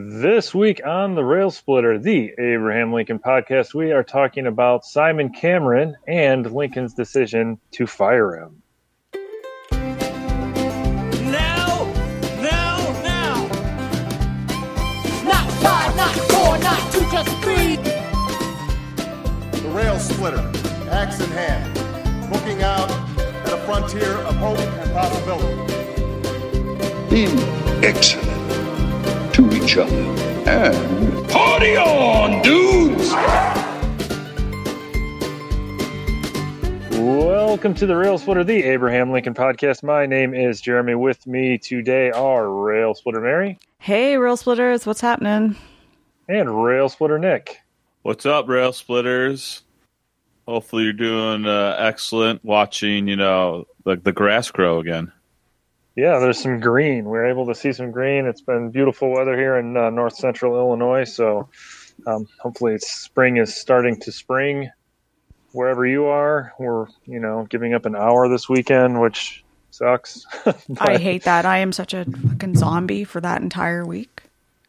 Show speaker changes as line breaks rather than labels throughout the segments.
This week on the Rail Splitter, the Abraham Lincoln podcast, we are talking about Simon Cameron and Lincoln's decision to fire him.
Now, now, now.
Not five, not four, not two, just three.
The Rail Splitter, axe in hand, looking out at a frontier of hope and possibility.
being excellent to each other and party on, dudes!
Welcome to the Rail Splitter, the Abraham Lincoln podcast. My name is Jeremy. With me today are Rail Splitter Mary
Hey, Rail Splitters, what's happening?
and Rail Splitter Nick.
What's up, rail splitters? Hopefully, you're doing uh, excellent. Watching, you know, the the grass grow again.
Yeah, there's some green. We are able to see some green. It's been beautiful weather here in uh, north central Illinois. So um, hopefully, it's spring is starting to spring wherever you are. We're, you know, giving up an hour this weekend, which sucks.
I hate that. I am such a fucking zombie for that entire week.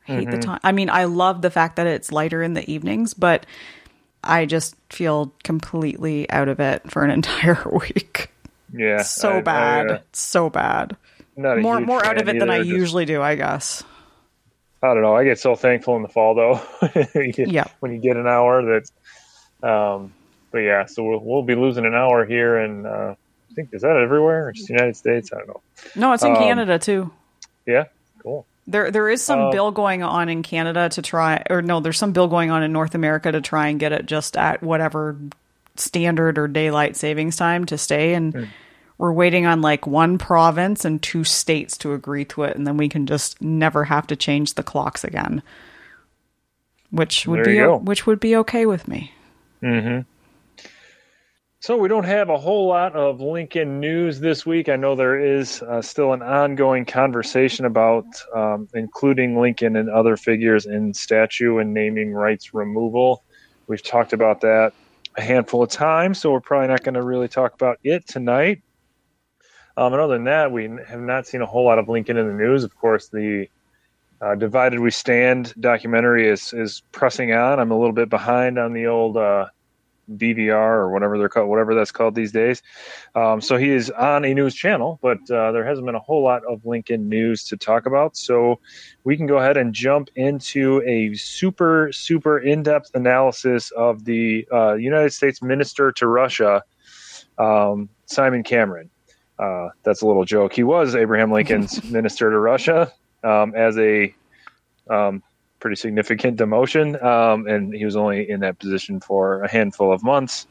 I hate the time. I mean, I love the fact that it's lighter in the evenings, but I just feel completely out of it for an entire week.
yeah.
So
I- I,
bad.
uh,
so bad.
Not
More more out of it than I. Usually do, I guess.
I don't know. I get so thankful in the fall though.
Yeah.
When you get an hour that, um, but yeah, so we'll, we'll be losing an hour here and, uh, I think, is that everywhere or just the United States? I don't know.
No, it's in
Um,
Canada too.
Yeah. Cool.
There, there is some
Uh,
bill going on in Canada to try, or no, there's some bill going on in North America to try and get it just at whatever standard or daylight savings time to stay. And
Hmm.
We're waiting on like one province and two states to agree to it, and then we can just never have to change the clocks again. Which would
There
be which would be okay with me.
So we don't have a whole lot of Lincoln news this week. I know there is uh, still an ongoing conversation about um, including Lincoln and other figures in statue and naming rights removal. We've talked about that a handful of times, so we're probably not going to really talk about it tonight. Um, and other than that, we have not seen a whole lot of Lincoln in the news. Of course, the uh, "Divided We Stand" documentary is is pressing on. I'm a little bit behind on the old. Uh, DVR or whatever they're called, whatever that's called these days. Um, so he is on a news channel, but uh, there hasn't been a whole lot of Lincoln news to talk about. So we can go ahead and jump into a super, super in depth analysis of the uh, United States minister to Russia, um, Simon Cameron. Uh, that's a little joke. He was Abraham Lincoln's minister to Russia um, as a um, pretty significant demotion, um, and he was only in that position for a handful of months.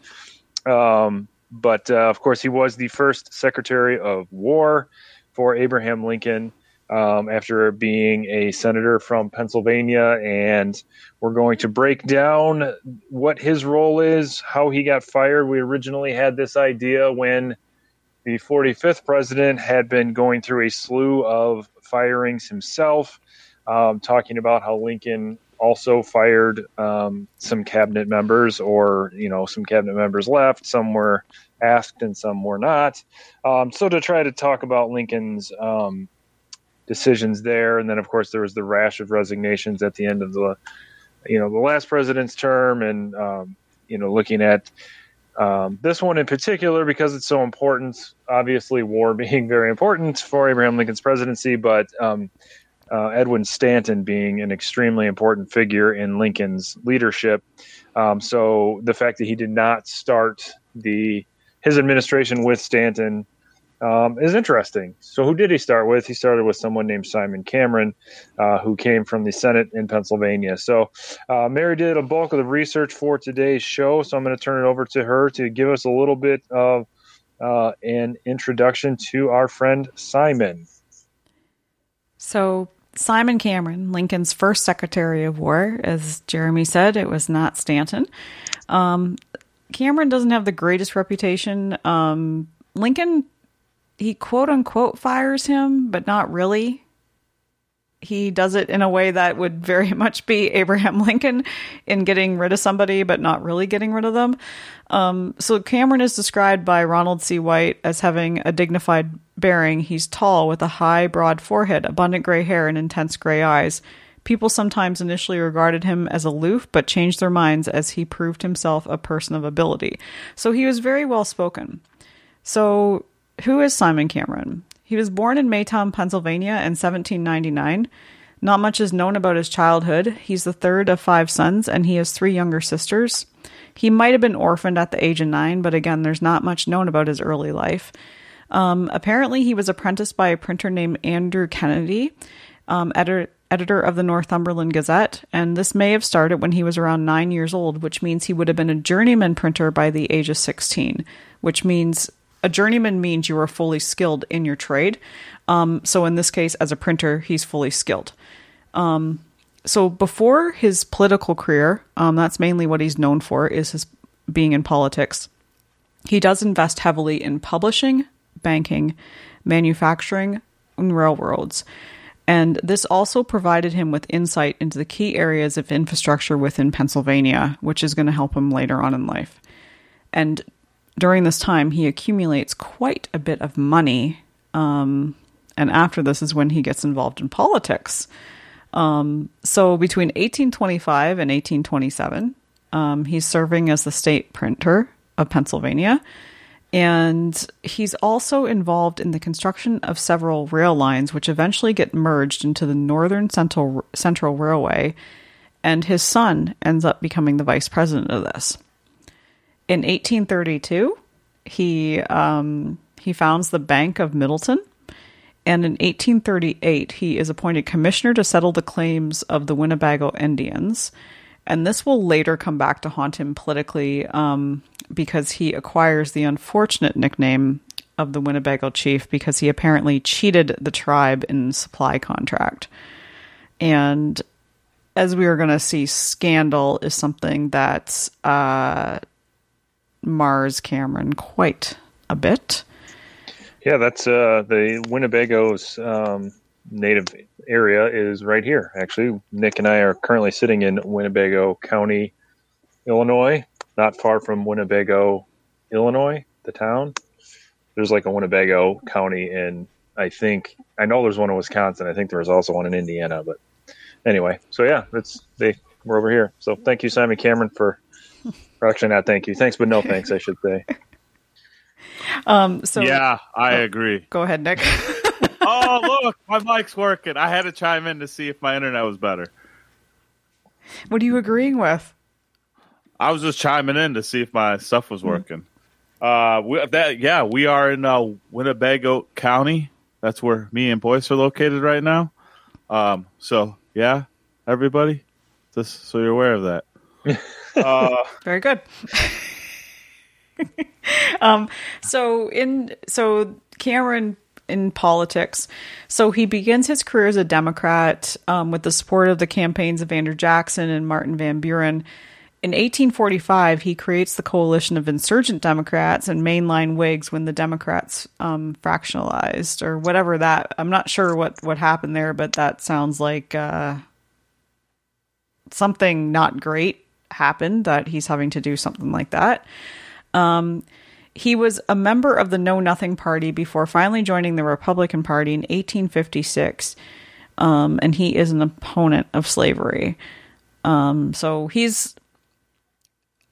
Um, but uh, of course, he was the first Secretary of War for Abraham Lincoln um, after being a senator from Pennsylvania. And we're going to break down what his role is, how he got fired. We originally had this idea when the 45th president had been going through a slew of firings himself um, talking about how Lincoln also fired um, some cabinet members, or you know, some cabinet members left. Some were asked, and some were not. Um, so to try to talk about Lincoln's um, decisions there, and then of course there was the rash of resignations at the end of the, you know, the last president's term, and um, you know, looking at. Um, this one in particular because it's so important. Obviously, war being very important for Abraham Lincoln's presidency, but um, uh, Edwin Stanton being an extremely important figure in Lincoln's leadership. Um, so the fact that he did not start the his administration with Stanton um, is interesting. So who did he start with? He started with someone named Simon Cameron, uh, who came from the Senate in Pennsylvania. So uh, Mary did a bulk of the research for today's show. So I'm going to turn it over to her to give us a little bit of uh, an introduction to our friend Simon.
So, Simon Cameron, Lincoln's first Secretary of War, as Jeremy said, it was not Stanton. Um, Cameron doesn't have the greatest reputation. Um, Lincoln, he quote unquote fires him, but not really. He does it in a way that would very much be Abraham Lincoln in getting rid of somebody, but not really getting rid of them. Um, so Cameron is described by Ronald C. White as having a dignified bearing. He's tall with a high, broad forehead, abundant gray hair, and intense gray eyes. People sometimes initially regarded him as aloof, but changed their minds as he proved himself a person of ability. So he was very well spoken. So, who is Simon Cameron? He was born in Maytown, Pennsylvania in 1799. Not much is known about his childhood. He's the third of five sons, and he has three younger sisters. He might have been orphaned at the age of nine, but again, there's not much known about his early life. Um, apparently, he was apprenticed by a printer named Andrew Kennedy, um, editor, editor of the Northumberland Gazette, and this may have started when he was around nine years old, which means he would have been a journeyman printer by the age of 16, which means a journeyman means you are fully skilled in your trade. Um, so in this case, as a printer, he's fully skilled. Um, so before his political career, um, that's mainly what he's known for is his being in politics. He does invest heavily in publishing, banking, manufacturing, and railroads. And this also provided him with insight into the key areas of infrastructure within Pennsylvania, which is going to help him later on in life. And during this time, he accumulates quite a bit of money. Um, and after this is when he gets involved in politics. Um, so between 1825 and 1827, um, he's serving as the state printer of Pennsylvania. And he's also involved in the construction of several rail lines, which eventually get merged into the Northern Central, Central Railway. And his son ends up becoming the vice president of this. In 1832, he um, he founds the Bank of Middletown, and in 1838 he is appointed commissioner to settle the claims of the Winnebago Indians. And this will later come back to haunt him politically um, because he acquires the unfortunate nickname of the Winnebago chief because he apparently cheated the tribe in supply contract. And as we are going to see, scandal is something that uh, mars Cameron quite a bit.
Yeah, that's uh, the Winnebago's um, native area is right here. Actually, Nick and I are currently sitting in Winnebago County, Illinois, not far from Winnebago, Illinois, the town. There's like a Winnebago County in, I think, I know there's one in Wisconsin. I think there was also one in Indiana, but anyway, so yeah, it's they we're over here. So thank you, Simon Cameron, for or actually not thank you, thanks, but no thanks, I should say.
Um, so
yeah, I agree.
go ahead, Nick.
oh, look, my mic's working. I had to chime in to see if my internet was better.
what are you agreeing with?
I was just chiming in to see if my stuff was working. Uh, we, that yeah, we are in uh, Winnebago County. That's where me and Boyce are located right now. Um, so yeah, everybody, just so you're aware of that. uh,
Very good. um, so in so Cameron in politics, so he begins his career as a Democrat um, with the support of the campaigns of Andrew Jackson and Martin Van Buren. In 1845, he creates the coalition of insurgent Democrats and mainline Whigs when the Democrats um, fractionalized or whatever that. I'm not sure what what happened there, but that sounds like uh, something not great happened that he's having to do something like that. Um, he was a member of the Know Nothing Party before finally joining the Republican Party in 1856, um, and he is an opponent of slavery. Um, so he's.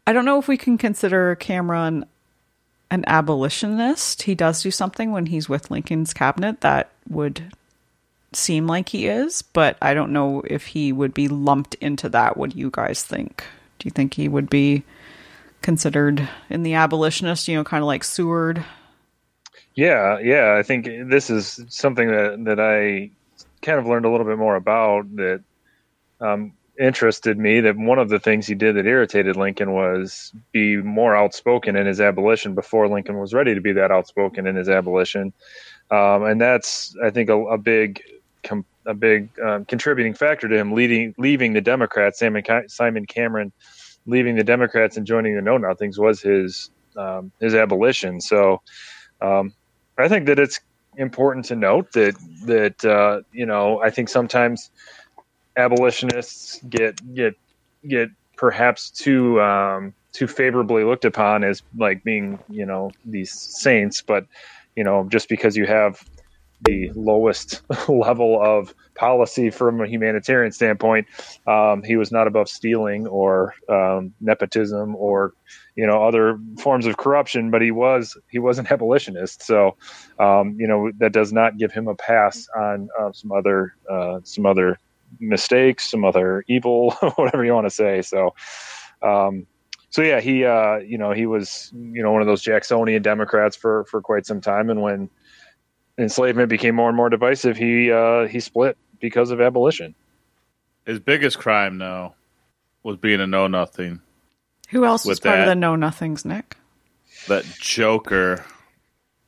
I don't know if we can consider Cameron an abolitionist. He does do something when he's with Lincoln's cabinet that would seem like he is, but I don't know if he would be lumped into that. What do you guys think? Do you think he would be considered in the abolitionist, you know, kind of like Seward?
Yeah, yeah. I think this is something that that I kind of learned a little bit more about that um, interested me. That one of the things he did that irritated Lincoln was be more outspoken in his abolition before Lincoln was ready to be that outspoken in his abolition, um, and that's I think a, a big a big um, contributing factor to him leading leaving the Democrats. Simon Simon Cameron leaving the Democrats and joining the Know Nothings was his um, his abolition. So um, I think that it's important to note that that uh, you know I think sometimes abolitionists get get get perhaps too um, too favorably looked upon as like being you know these saints, but you know just because you have the lowest level of policy from a humanitarian standpoint. Um, he was not above stealing or um, nepotism or you know other forms of corruption, but he was he was an abolitionist. So um, you know that does not give him a pass on uh, some other uh, some other mistakes, some other evil, whatever you want to say. So. Um, so yeah, he uh, you know he was you know one of those Jacksonian Democrats for for quite some time, and when enslavement became more and more divisive, he uh, he split because of abolition.
His biggest crime, though, was being a know nothing.
Who else was
With
part of the Know Nothings, Nick?
That Joker,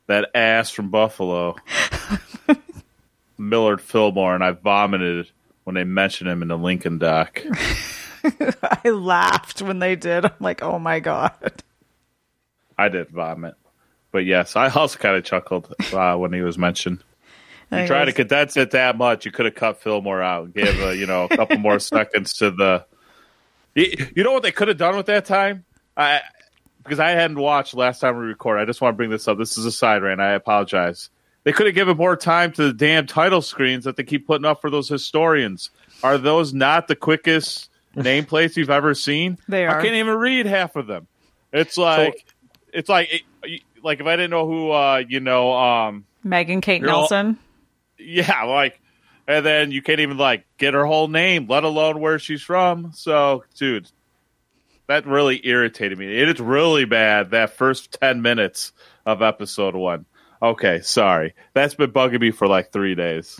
that ass from Buffalo, Millard Fillmore, and I vomited when they mentioned him in the Lincoln doc.
I laughed when they did. I'm like, oh my god.
I did vomit. But yes, I also kind of chuckled uh, when he was mentioned. You try to condense it that much, you could have cut Fillmore out, give a, you know a couple more seconds to the. You, know what they could have done with that time? I because I hadn't watched last time we recorded. I just want to bring this up. This is a side rant. I apologize. They could have given more time to the damn title screens that they keep putting up for those historians. Are those not the quickest nameplates you've ever seen?
They are.
I can't even read half of them. It's like it's like it, like if I didn't know who uh you know um
Megan Kate
You're all-
Nelson.
yeah, like, and then you can't even like get her whole name, let alone where she's from. So, dude, that really irritated me. It is really bad that first ten minutes of episode one. Okay, sorry, that's been bugging me for like three days.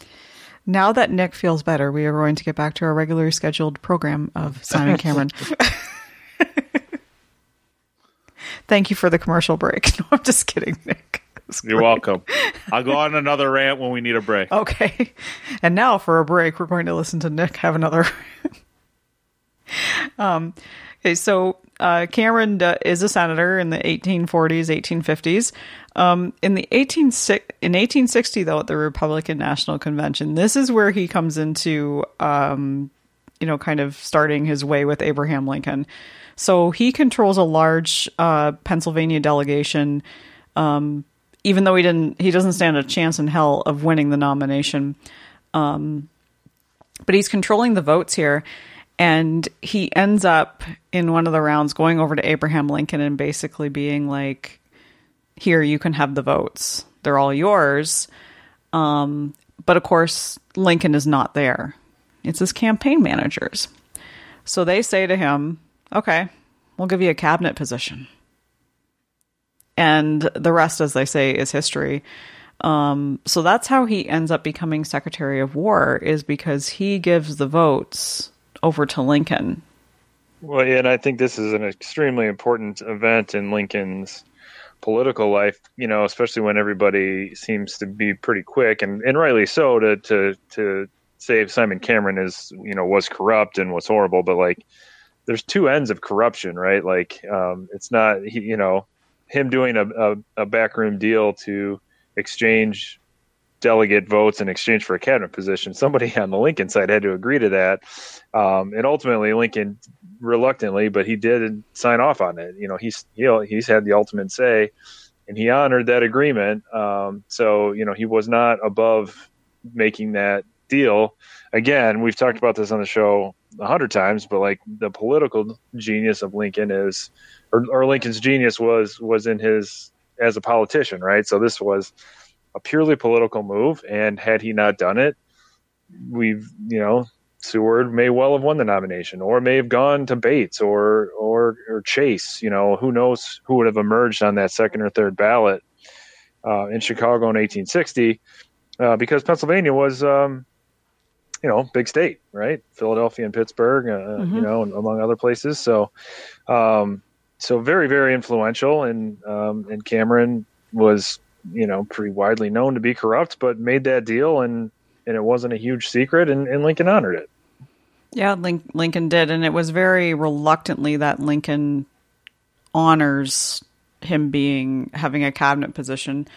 Now that Nick feels better, we are going to get back to our regularly scheduled program of Simon Cameron. Thank you for the commercial break. No, I'm just kidding, Nick.
You're welcome. I'll go on another rant when we need a break.
Okay. And now for a break, we're going to listen to Nick have another. um, okay, so uh, Cameron uh, is a senator in the 1840s, 1850s. Um, in the 18 in 1860, though, at the Republican National Convention, this is where he comes into, um, you know, kind of starting his way with Abraham Lincoln. So he controls a large uh, Pennsylvania delegation even though he didn't he doesn't stand a chance in hell of winning the nomination. Um but he's controlling the votes here and he ends up in one of the rounds going over to Abraham Lincoln and basically being like here you can have the votes. They're all yours. Um but of course Lincoln is not there. It's his campaign managers. So they say to him okay we'll give you a cabinet position and the rest, as they say, is history. Um, so that's how he ends up becoming Secretary of War, is because he gives the votes over to Lincoln.
Well, yeah, and I think this is an extremely important event in Lincoln's political life. You know, especially when everybody seems to be pretty quick, and, and rightly so, to to to say Simon Cameron is you know was corrupt and was horrible, but like there's two ends of corruption, right? Like um, it's not you know him doing a, a, a backroom deal to exchange delegate votes in exchange for a cabinet position. Somebody on the Lincoln side had to agree to that, um, and ultimately Lincoln reluctantly, but he did sign off on it. You know, he's he, he's had the ultimate say, and he honored that agreement. Um, so you know, he was not above making that deal. Again, we've talked about this on the show a hundred times, but like the political genius of Lincoln is, or, or Lincoln's genius was was in his as a politician, right? So this was a purely political move, and had he not done it, we've you know Seward may well have won the nomination, or may have gone to Bates or or or Chase. You know, who knows who would have emerged on that second or third ballot uh, in Chicago in 1860, uh, because Pennsylvania was, um, you know, big state, right? Philadelphia and Pittsburgh, uh, you know, and among other places. So, um, so very very influential, and um, and Cameron was you know pretty widely known to be corrupt, but made that deal and and it wasn't a huge secret, and, and Lincoln honored it.
Yeah, Lin- Lincoln did, and it was very reluctantly that Lincoln honors him being having a cabinet position.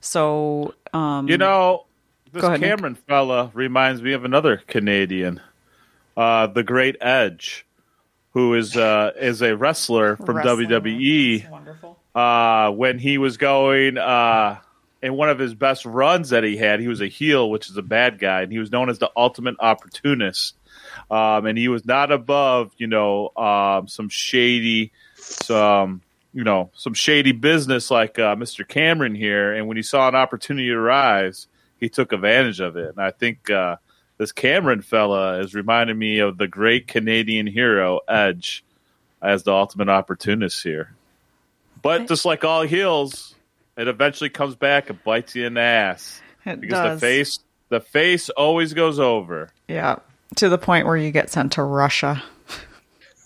So, um,
You know, this
Go ahead, Nick.
Cameron fella reminds me of another Canadian, uh, the Great Edge, who is uh, is a wrestler from
Wrestling,
WWE.
Wonderful.
uh, when he was going uh, in one of his best runs that he had, he was a heel, which is a bad guy, and he was known as the ultimate opportunist. Um, and he was not above, you know, um, some shady, some you know, some shady business like uh, Mr. Cameron here. And when he saw an opportunity arise, he took advantage of it. And I think uh, this Cameron fella is reminding me of the great Canadian hero Edge as the ultimate opportunist here. But just like all heels, it eventually comes back and bites you in the ass
It
because
does.
the face, the face always goes over.
Yeah. To the point where you get sent to Russia.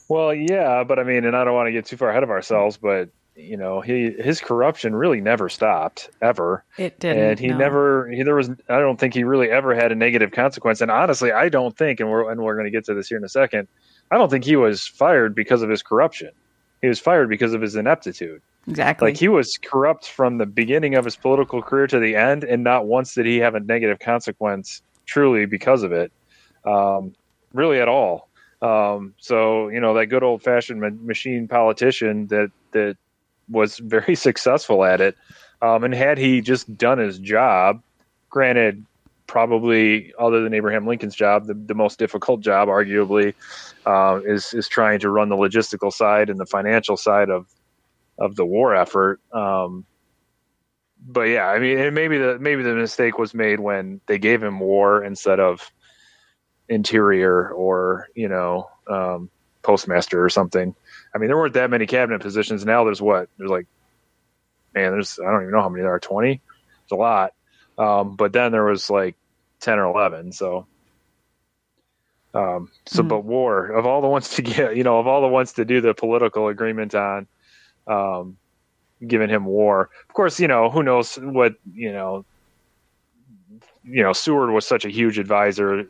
Well, yeah, but I mean, and I don't want to get too far ahead of ourselves, but you know, he his corruption really never stopped ever,
It didn't.
and he
no.
never he, there was I don't think he really ever had a negative consequence. And honestly, I don't think, and we're and we're going to get to this here in a second. I don't think he was fired because of his corruption. He was fired because of his ineptitude.
Exactly.
Like he was corrupt from the beginning of his political career to the end, and not once did he have a negative consequence truly because of it, um, really at all. Um, so you know that good old fashioned ma- machine politician that that was very successful at it, um, and had he just done his job, granted, probably other than Abraham Lincoln's job, the, the most difficult job, arguably, uh, is is trying to run the logistical side and the financial side of of the war effort. Um, but yeah, I mean, maybe the maybe the mistake was made when they gave him war instead of interior or you know um, postmaster or something. I mean, there weren't that many cabinet positions. Now there's what there's like, man, there's I don't even know how many there are. Twenty, it's a lot. Um, but then there was like ten or eleven. So, um, so
Mhm.
but war of all the ones to get, you know, of all the ones to do the political agreement on, um, giving him war. Of course, you know who knows what you know. You know, Seward was such a huge advisor,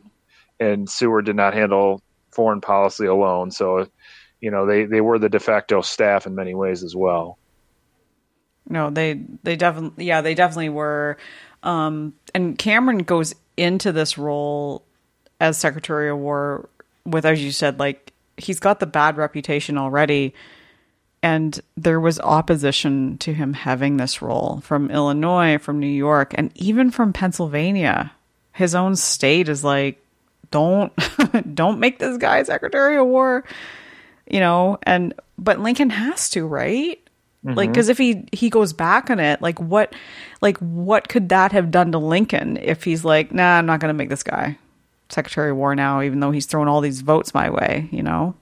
and Seward did not handle foreign policy alone. So, you know, they they were the de facto staff in many ways as well.
No, they they definitely yeah, they definitely were. Um and Cameron goes into this role as Secretary of War with as you said like he's got the bad reputation already and there was opposition to him having this role from Illinois, from New York, and even from Pennsylvania. His own state is like don't don't make this guy Secretary of War, you know, and but Lincoln has to, right? Like, because if he he goes back on it, like what, like what could that have done to Lincoln if he's like, nah, I'm not going to make this guy Secretary of War now, even though he's thrown all these votes my way, you know?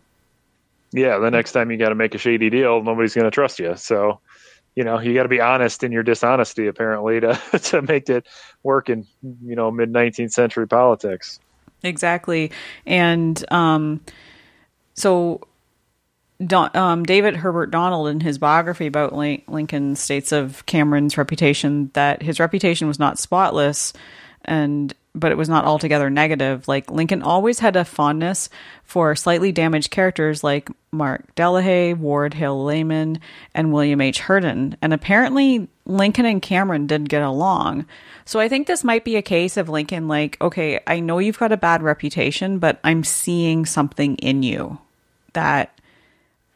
Yeah, the next time you got to make a shady deal, nobody's going to trust you. So, you know, you got to be honest in your dishonesty, apparently, to to make it work in you know mid 19th century politics.
Exactly. And um, so Don, um, David Herbert Donald, in his biography about Lincoln, states of Cameron's reputation that his reputation was not spotless, and but it was not altogether negative. Like Lincoln always had a fondness for slightly damaged characters like Mark Delahay, Ward Hill Lamon, and William H. Herndon. And apparently, Lincoln and Cameron did get along. So I think this might be a case of Lincoln, like, okay, I know you've got a bad reputation, but I'm seeing something in you that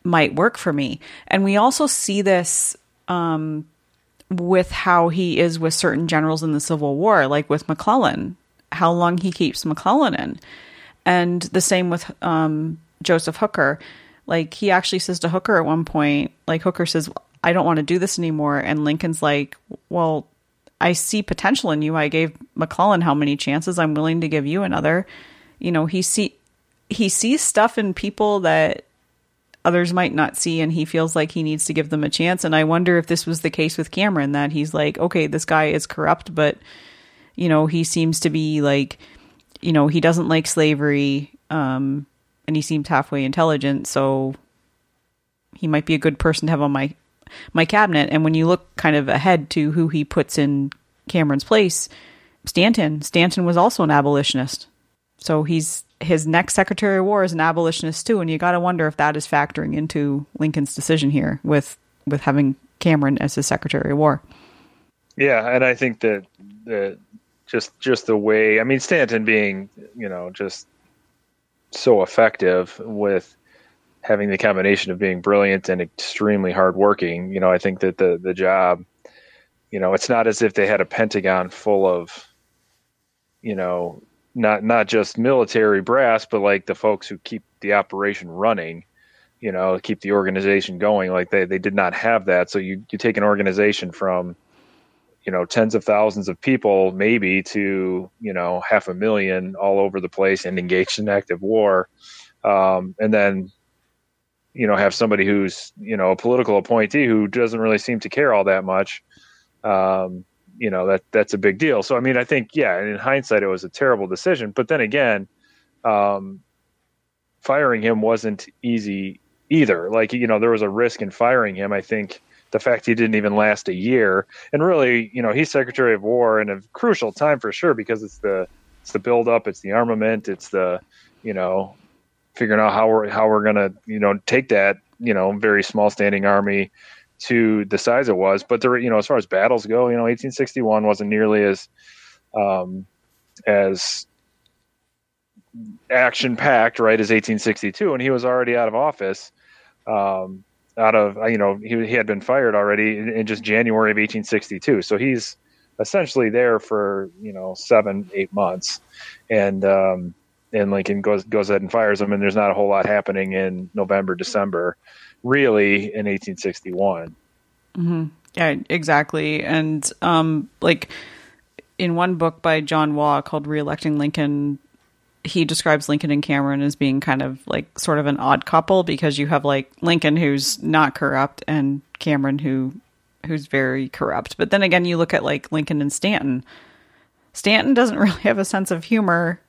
might work for me. And we also see this um, with how he is with certain generals in the Civil War, like with McClellan, how long he keeps McClellan in. And the same with um, Joseph Hooker. Like he actually says to Hooker at one point, like Hooker says, I don't want to do this anymore. And Lincoln's like, well, I see potential in you. I gave McClellan how many chances? I'm willing to give you another. You know, he see he sees stuff in people that others might not see and he feels like he needs to give them a chance. And i wonder if this was the case with cameron that he's like okay this guy is corrupt but you know he seems to be like you know he doesn't like slavery um and he seems halfway intelligent so he might be a good person to have on my my cabinet. And when you look kind of ahead to who he puts in cameron's place stanton. Stanton was also an abolitionist. So he's his next Secretary of War is an abolitionist too, and you got to wonder if that is factoring into Lincoln's decision here with with having Cameron as his Secretary of War.
Yeah, and I think that that just just the way I mean Stanton being you know just so effective with having the combination of being brilliant and extremely hardworking. You know, I think that the the job you know, it's not as if they had a Pentagon full of, you know, not not just military brass, but like the folks who keep the operation running, you know, keep the organization going. Like they, they did not have that. So you, you take an organization from, you know, tens of thousands of people, maybe to, you know, half a million all over the place and engaged in active war. Um, and then, you know, have somebody who's, you know, a political appointee who doesn't really seem to care all that much. Um, you know, that that's a big deal. So, I mean, I think, yeah, in hindsight, it was a terrible decision. But then again, um, firing him wasn't easy either. Like, you know, there was a risk in firing him. I think the fact he didn't even last a year, and really, you know, he's Secretary of War in a crucial time for sure because it's the it's the build up, it's the armament, it's the you know figuring out how we're how we're gonna you know take that you know very small standing army to the size it was. But there, you know, as far as battles go, you know, 1861 wasn't nearly as um, as action packed, right, as 1862, and he was already out of office. Um, out of you know he, he had been fired already in, in just January of 1862, so he's essentially there for you know seven eight months, and um, and Lincoln goes goes ahead and fires him, and there's not a whole lot happening in November December, really in 1861.
Yeah, exactly. And um, like in one book by John Waugh called "Reelecting Lincoln," he describes Lincoln and Cameron as being kind of like sort of an odd couple because you have like Lincoln who's not corrupt and Cameron who who's very corrupt. But then again, you look at like Lincoln and Stanton. Stanton doesn't really have a sense of humor,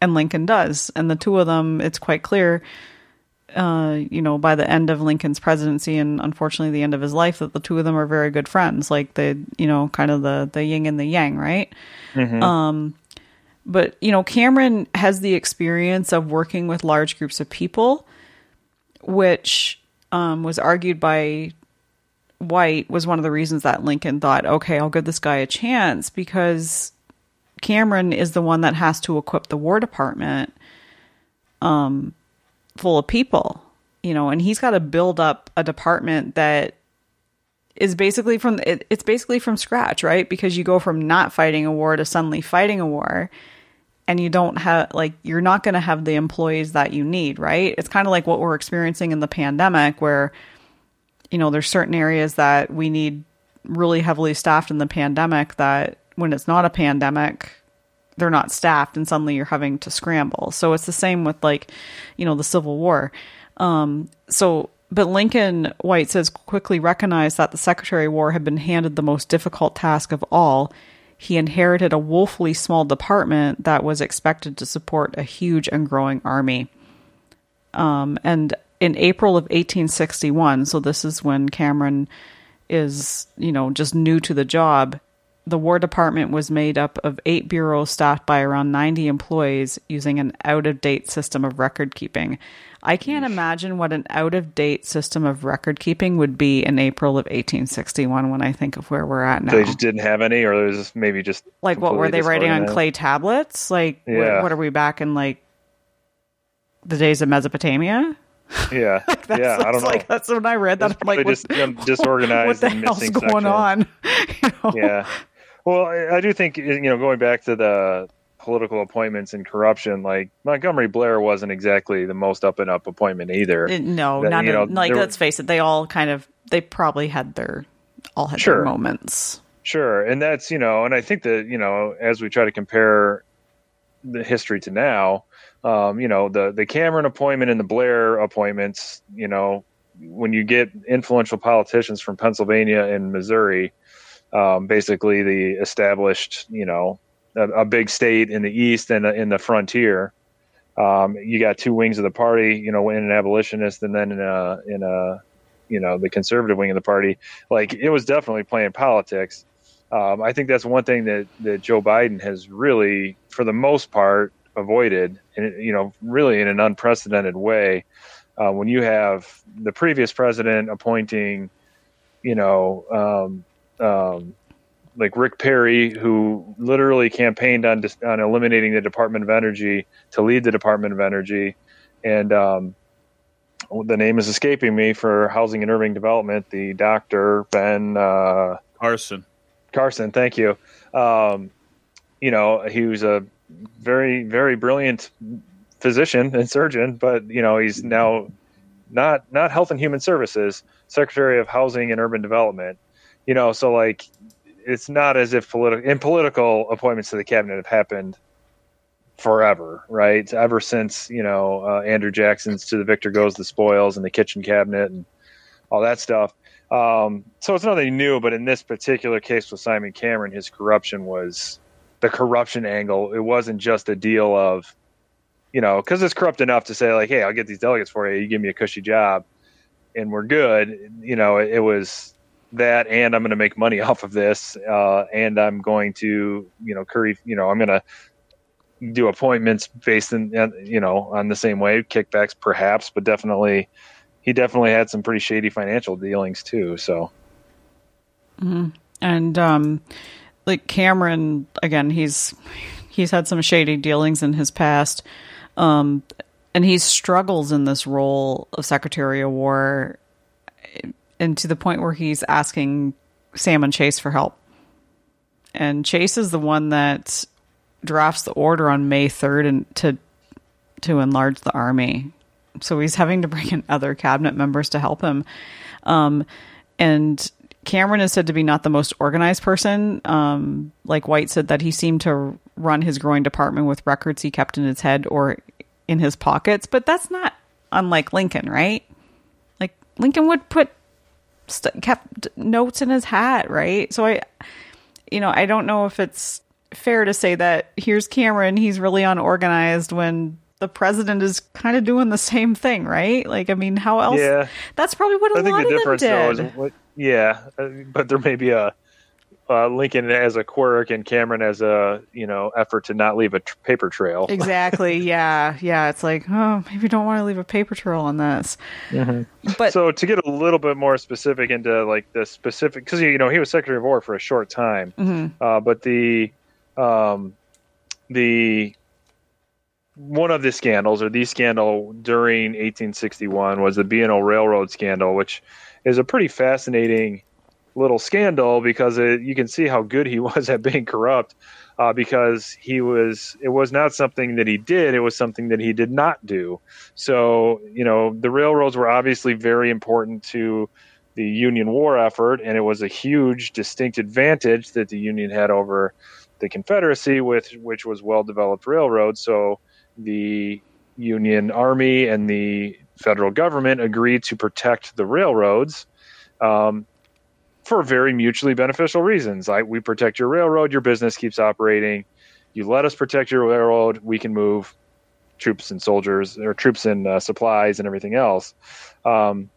and Lincoln does. And the two of them, it's quite clear uh, you know, by the end of Lincoln's presidency and unfortunately the end of his life, that the two of them are very good friends, like the, you know, kind of the the yin and the yang, right? Um, but you know, Cameron has the experience of working with large groups of people, which um, was argued by White was one of the reasons that Lincoln thought, okay, I'll give this guy a chance because Cameron is the one that has to equip the War Department full of people, you know, and he's got to build up a department that is basically from it, it's basically from scratch, right? Because you go from not fighting a war to suddenly fighting a war and you don't have like you're not going to have the employees that you need, right? It's kind of like what we're experiencing in the pandemic where you know, there's certain areas that we need really heavily staffed in the pandemic that when it's not a pandemic, they're not staffed and suddenly you're having to scramble. So it's the same with like, you know, the Civil War. Um, so, but Lincoln White says quickly recognized that the Secretary of War had been handed the most difficult task of all. He inherited a woefully small department that was expected to support a huge and growing army. Um, and in April of 1861, so this is when Cameron is, you know, just new to the job, the War Department was made up of eight bureaus staffed by around 90 employees using an out of date system of record keeping. I can't imagine what an out of date system of record keeping would be in April of 1861 when I think of where we're at now.
So they just didn't have any, or was maybe just
like, what were they writing on clay tablets? Like, what,
Yeah.
what are we back in like the days of Mesopotamia?
Yeah,
That's,
yeah. I
that's
don't know.
like that's when I read that. I'm like, what,
just, you disorganized
what the
and
hell's
missing
going on? You know?
yeah. Well, I, I do think you know going back to the political appointments and corruption, like Montgomery Blair wasn't exactly the most up and up appointment either.
Uh, No,
That,
not
you know,
like let's face it, they all kind of they probably had their all had
Sure.
their moments.
Sure, and that's you know, and I think that you know, as we try to compare the history to now, um, you know, the the Cameron appointment and the Blair appointments, you know, when you get influential politicians from Pennsylvania and Missouri, um, basically the established, you know, a, a big state in the east and in the frontier. Um, you got two wings of the party, you know, in an abolitionist and then in a in a you know the conservative wing of the party. Like it was definitely playing politics. Um, I think that's one thing that, that Joe Biden has really, for the most part, avoided, and you know, really in an unprecedented way. Uh, when you have the previous president appointing, you know, um, um, like Rick Perry, who literally campaigned on on eliminating the Department of Energy to lead the Department of Energy, and um, the name is escaping me for housing and urban development. The doctor Ben. Uh,
Carson.
Carson, thank you. Um, you know, he was a very, very brilliant physician and surgeon, but you know, he's now not not Health and Human Services, Secretary of Housing and Urban Development. You know, so like, it's not as if political in political appointments to the cabinet have happened forever, right? Ever since you know uh, Andrew Jackson's to the victor goes the spoils and the kitchen cabinet and all that stuff. Um, so it's nothing new, but in this particular case with Simon Cameron, his corruption was the corruption angle. It wasn't just a deal of, you know, because it's corrupt enough to say like, "Hey, I'll get these delegates for you. You give me a cushy job, and we're good." You know, it, it was that, and I'm going to make money off of this, uh, and I'm going to, you know, curry. You know, I'm going to do appointments based in, uh, you know, on the same way, kickbacks perhaps, but definitely he definitely had some pretty shady financial dealings too. So,
and um like Cameron again he's he's had some shady dealings in his past um and he struggles in this role of Secretary of War and to the point where he's asking Sam and Chase for help. And Chase is the one that drafts the order on May 3rd and to to enlarge the army. So he's having to bring in other cabinet members to help him. Um, and Cameron is said to be not the most organized person. Um, like White said that he seemed to run his growing department with records he kept in his head or in his pockets, but that's not unlike Lincoln, right? Like Lincoln would put st- kept notes in his hat, right? So I, you know, I don't know if it's fair to say that here's Cameron, he's really unorganized when the president is kind of doing the same thing, right? Like, I mean, how else?
Yeah.
That's probably what a
I think
lot
the
of
difference
them
though
did.
is what, yeah, uh, but there may be a uh, Lincoln as a quirk and Cameron as a you know effort to not leave a tr- paper trail.
exactly. Yeah. Yeah. It's like, oh, maybe don't want to leave a paper trail on this. But
So to get a little bit more specific into like the specific, because you know he was Secretary of War for a short time,
Mm-hmm.
uh, but the um, the one of the scandals or the scandal during 1861 was the B&O Railroad scandal, which is a pretty fascinating little scandal because it, you can see how good he was at being corrupt. Uh, because he was, it was not something that he did; it was something that he did not do. So, you know, the railroads were obviously very important to the Union war effort, and it was a huge, distinct advantage that the Union had over the Confederacy, with which was well-developed railroads. So, the Union Army and the federal government agreed to protect the railroads. Um, for very mutually beneficial reasons. Like we protect your railroad, your business keeps operating. You let us protect your railroad, we can move troops and soldiers or troops and uh, supplies and everything else. Um,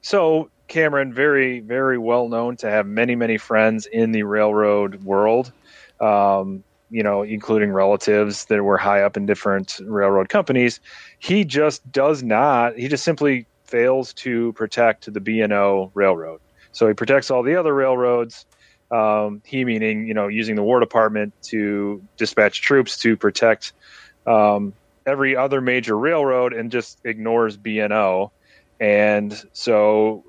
so Cameron, very very well known to have many many friends in the railroad world. Um, you know, including relatives that were high up in different railroad companies. He just does not. He just simply fails to protect the B and O railroad. So he protects all the other railroads. Um, he meaning, you know, using the War Department to dispatch troops to protect um, every other major railroad, and just ignores BNO. And so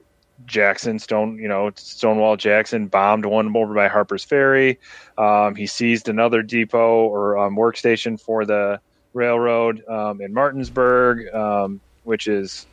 Jackson, Stone, you know, Stonewall Jackson bombed one over by Harper's Ferry. Um, he seized another depot or um, workstation for the railroad um, in Martinsburg, um, which is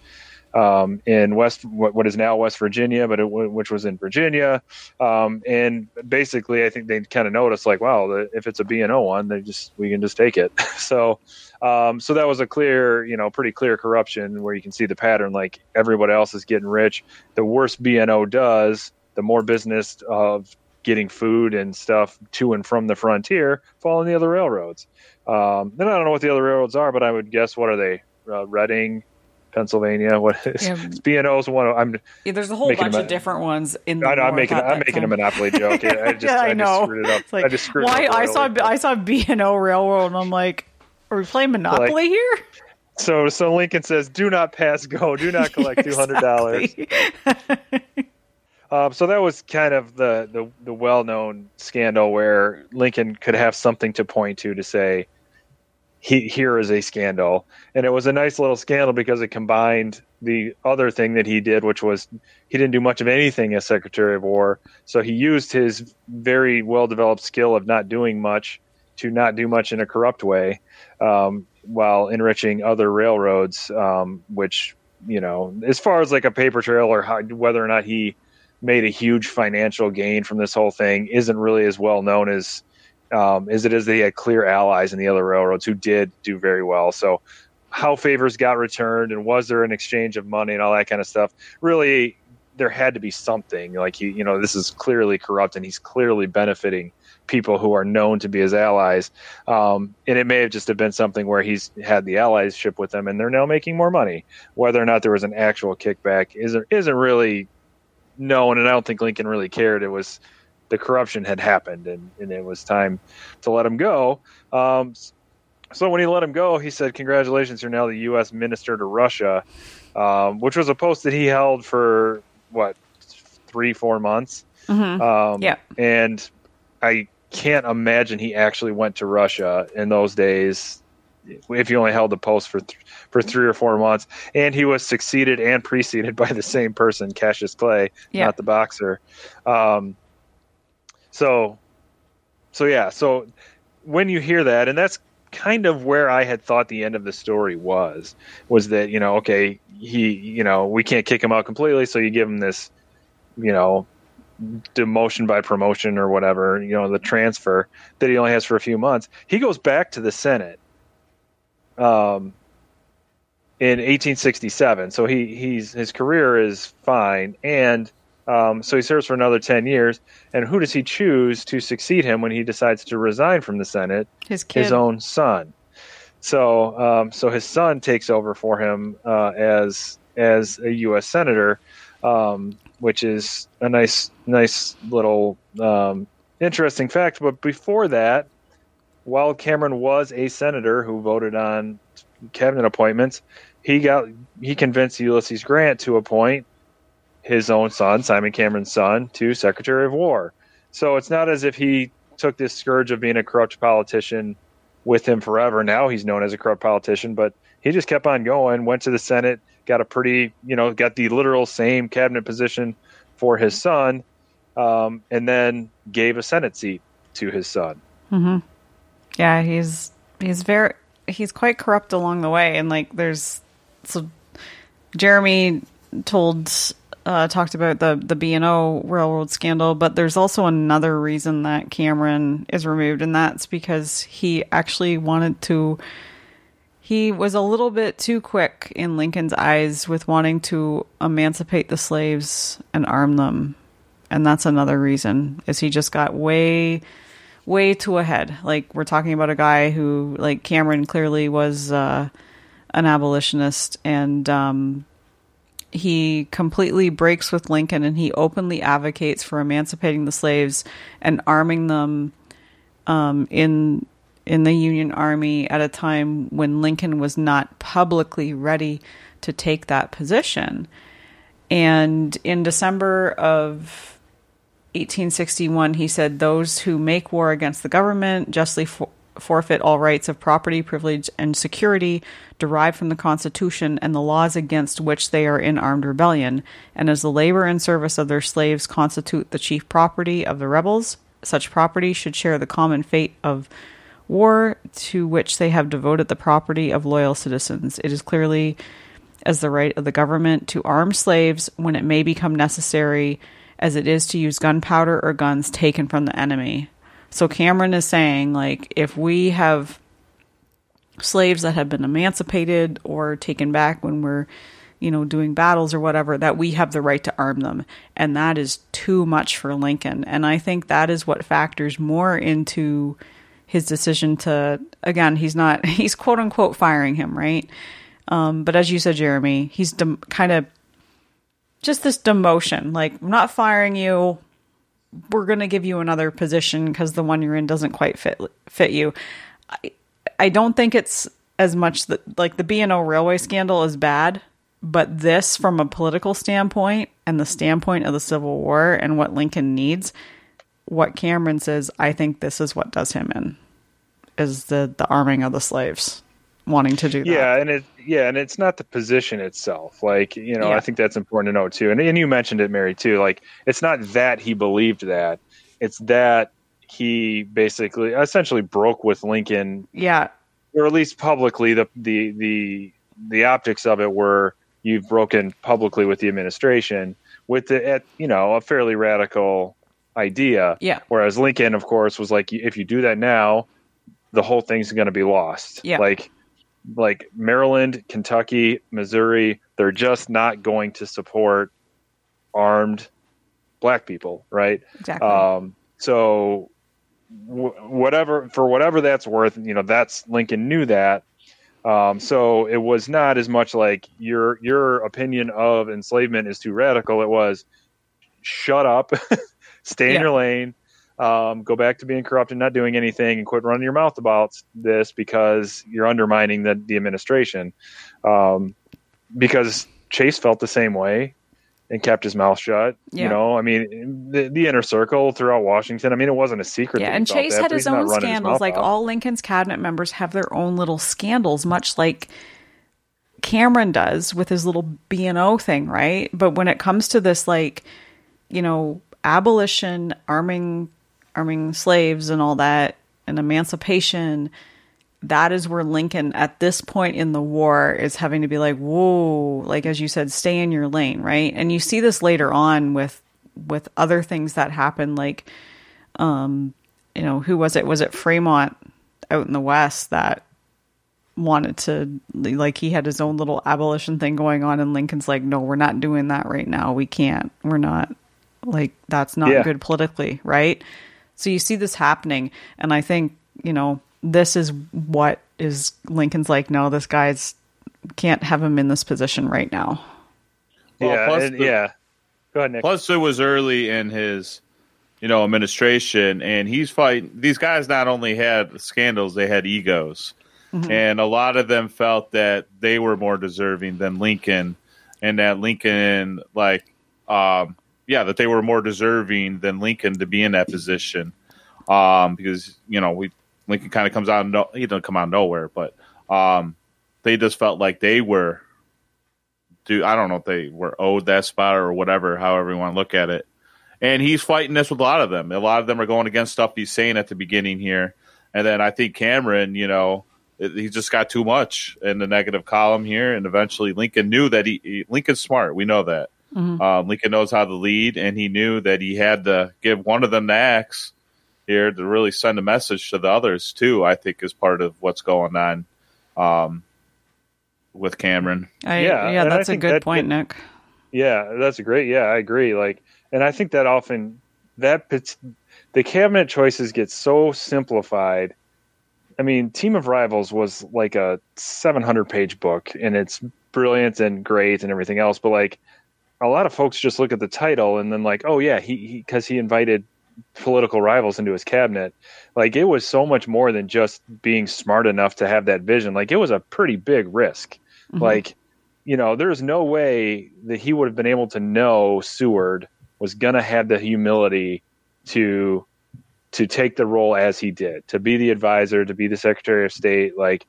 um, in West, what, is now West Virginia, but it, which was in Virginia. Um, and basically, I think they kind of noticed, like, wow, the, if it's a B and O one, they just we can just take it. so, um, so that was a clear, you know, pretty clear corruption where you can see the pattern. Like everybody else is getting rich. The worse B and O does, the more business of getting food and stuff to and from the frontier fall on the other railroads. Um, then I don't know what the other railroads are, but I would guess what are they? Uh, Reading, Pennsylvania. What is
Yeah.
B and O is one? of- I'm
Yeah, there's a whole bunch
a-
of different ones in the
I know, I'm making I'm
that
making a monopoly joke. Yeah, I just
yeah,
I,
I know.
just screwed it up.
Like,
I just screwed
why
it up.
I saw. I saw B and O Railroad, and I'm like, are we playing Monopoly here?
So so Lincoln says, "Do not pass go. Do not collect two hundred dollars." Um, so that was kind of the, the the well known scandal where Lincoln could have something to point to to say he, here is a scandal. And it was a nice little scandal because it combined the other thing that he did, which was he didn't do much of anything as Secretary of War. So he used his very well developed skill of not doing much to not do much in a corrupt way um, while enriching other railroads, um, which, you know, as far as like a paper trail or how, whether or not he made a huge financial gain from this whole thing isn't really as well known as um, as it is they had clear allies in the other railroads who did do very well. So how favors got returned and was there an exchange of money and all that kind of stuff? Really there had to be something. Like he you know this is clearly corrupt and he's clearly benefiting people who are known to be his allies. Um, and it may have just have been something where he's had the allyship with them and they're now making more money. Whether or not there was an actual kickback isn't isn't really known and i don't think lincoln really cared. It was the corruption had happened and, and it was time to let him go um, so when he let him go, he said, "Congratulations, you're now the U.S. minister to Russia," um, which was a post that he held for what three, four months. Um,
Yeah.
and I can't imagine he actually went to Russia in those days. If he only held the post for th- for three or four months, and he was succeeded and preceded by the same person, Cassius Clay,
Yeah.
not the boxer. Um, so, so yeah, so when you hear that, and that's kind of where I had thought the end of the story was, was that you know, okay, he, you know, we can't kick him out completely, so you give him this, you know, demotion by promotion or whatever, you know, the transfer that he only has for a few months. He goes back to the Senate, um, in 1867. So he he's his career is fine, and um, so he serves for another 10 years. And who does he choose to succeed him when he decides to resign from the Senate?
His kid.
his own son. So, um, so his son takes over for him uh, as as a U.S. senator, um, which is a nice, nice little um, interesting fact. But before that, while Cameron was a senator who voted on cabinet appointments, he got he convinced Ulysses Grant to appoint his own son, Simon Cameron's son, to Secretary of War. So it's not as if he took this scourge of being a corrupt politician with him forever. Now he's known as a corrupt politician, but he just kept on going, went to the Senate, got a pretty, you know, got the literal same cabinet position for his son, um, and then gave a Senate seat to his son.
Yeah, he's he's very he's quite corrupt along the way, and like there's so Jeremy told uh, talked about the the B and O railroad scandal, but there's also another reason that Cameron is removed, and that's because he actually wanted to. He was a little bit too quick in Lincoln's eyes with wanting to emancipate the slaves and arm them, and that's another reason is he just got way way too ahead. Like we're talking about a guy who, like Cameron, clearly was uh, an abolitionist, and um, he completely breaks with Lincoln, and he openly advocates for emancipating the slaves and arming them um, in in the Union Army at a time when Lincoln was not publicly ready to take that position. And in December of 1861, he said, Those who make war against the government justly for- forfeit all rights of property, privilege, and security derived from the Constitution and the laws against which they are in armed rebellion. And as the labor and service of their slaves constitute the chief property of the rebels, such property should share the common fate of war to which they have devoted the property of loyal citizens. It is clearly as the right of the government to arm slaves when it may become necessary, as it is to use gunpowder or guns taken from the enemy. So Cameron is saying, like, if we have slaves that have been emancipated or taken back when we're, you know, doing battles or whatever, that we have the right to arm them. And that is too much for Lincoln. And I think that is what factors more into his decision to, again, he's not, he's quote unquote firing him, right? Um, but as you said, Jeremy, he's dem- kind of just this demotion. Like, I'm not firing you. We're going to give you another position because the one you're in doesn't quite fit fit you. I, I don't think it's as much that like the B and O railway scandal is bad, but this from a political standpoint and the standpoint of the Civil War and what Lincoln needs, what Cameron says, I think this is what does him in. is the the arming of the slaves, wanting to do that.
Yeah, and it yeah, and it's not the position itself. Like you know,
Yeah.
I think that's important to know too. And and you mentioned it, Mary, too. Like it's not that he believed that; it's that he basically essentially broke with Lincoln,
yeah,
or at least publicly. The the the the optics of it were you've broken publicly with the administration with the at you know a fairly radical idea.
yeah,
Whereas Lincoln, of course, was like, if you do that now, the whole thing's going to be lost.
Yeah.
Like, like Maryland, Kentucky, Missouri, they're just not going to support armed black people, right?
exactly.
Um, so w- whatever for whatever that's worth, you know, that's Lincoln knew that. Um, so it was not as much like your your opinion of enslavement is too radical. It was shut up, stay in
Yeah.
your lane, um, go back to being corrupt and not doing anything, and quit running your mouth about this because you're undermining the the administration. Um, because Chase felt the same way and kept his mouth shut.
Yeah.
You know, I mean, the, the inner circle throughout Washington. I mean, it wasn't a secret.
yeah, and Chase had his own scandals.
mouth
Like
out.
all Lincoln's cabinet members have their own little scandals, much like Cameron does with his little B and O thing, right? But when it comes to this, like you know, abolition, arming, arming slaves, and all that, and emancipation. That is where Lincoln, at this point in the war, is having to be like, "Whoa!" Like as you said, stay in your lane, right? And you see this later on with with other things that happen, like um you know, who was it? Was it Fremont out in the West that wanted to, like, he had his own little abolition thing going on, and Lincoln's like, no, we're not doing that right now. We can't. We're not, like, that's not
Yeah.
good politically, right? So you see this happening, and I think, you know, this is what is Lincoln's like, no, this guy's can't have him in this position right now.
Well,
yeah,
plus
and-
the-
yeah. Go ahead, Nick.
Plus, it was early in his, you know, administration, and he's fighting. These guys not only had scandals, they had egos, and a lot of them felt that they were more deserving than Lincoln, and that Lincoln, like, um, yeah, that they were more deserving than Lincoln to be in that position, um, because you know we Lincoln kind of comes out, no, he doesn't come out nowhere, but um, they just felt like they were do I don't know if they were owed that spot or whatever, however you want to look at it. And he's fighting this with a lot of them. A lot of them are going against stuff he's saying at the beginning here. And then I think Cameron, you know, he just got too much in the negative column here. And eventually Lincoln knew that he, he Lincoln's smart. We know that. Um, Lincoln knows how to lead, and he knew that he had to give one of them the axe here to really send a message to the others too. I think is part of what's going on um, with Cameron.
I,
Yeah,
yeah, that's a good
that-
point, Nick.
Yeah, that's great. Yeah, I agree. Like, and I think that often that the cabinet choices get so simplified. I mean, Team of Rivals was like a 700 page book, and it's brilliant and great and everything else. But like, a lot of folks just look at the title and then like, oh yeah, he because he, invited political rivals into his cabinet. Like, it was so much more than just being smart enough to have that vision. Like, it was a pretty big risk. Mm-hmm. Like, you know, there's no way that he would have been able to know Seward was going to have the humility to to take the role as he did, to be the advisor, to be the Secretary of State, like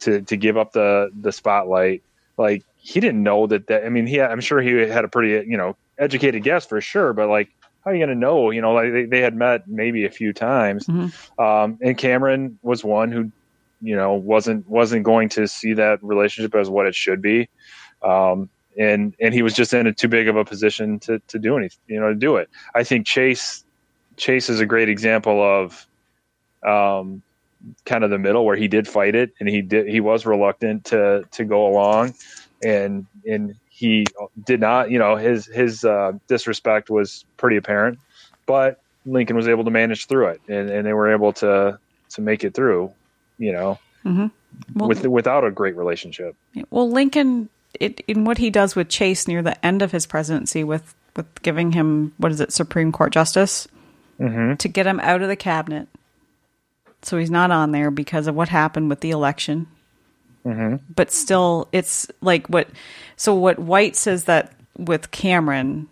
to to give up the the spotlight. Like he didn't know that that. I mean, he I'm sure he had a pretty you know educated guess for sure, but like how are you going to know? You know, like they, they had met maybe a few times, um, and Cameron was one who you know wasn't wasn't going to see that relationship as what it should be um, and and he was just in a too big of a position to to do anything, you know, to do it. I think Chase Chase is a great example of um, kind of the middle where he did fight it and he did he was reluctant to to go along and and he did not you know his his uh, disrespect was pretty apparent but Lincoln was able to manage through it and, and they were able to to make it through you know
Well,
with without a great relationship.
Well, Lincoln, it, in what he does with Chase near the end of his presidency, with with giving him what is it, Supreme Court justice, to get him out of the cabinet, so he's not on there because of what happened with the election. But still, it's like what. So what White says that with Cameron,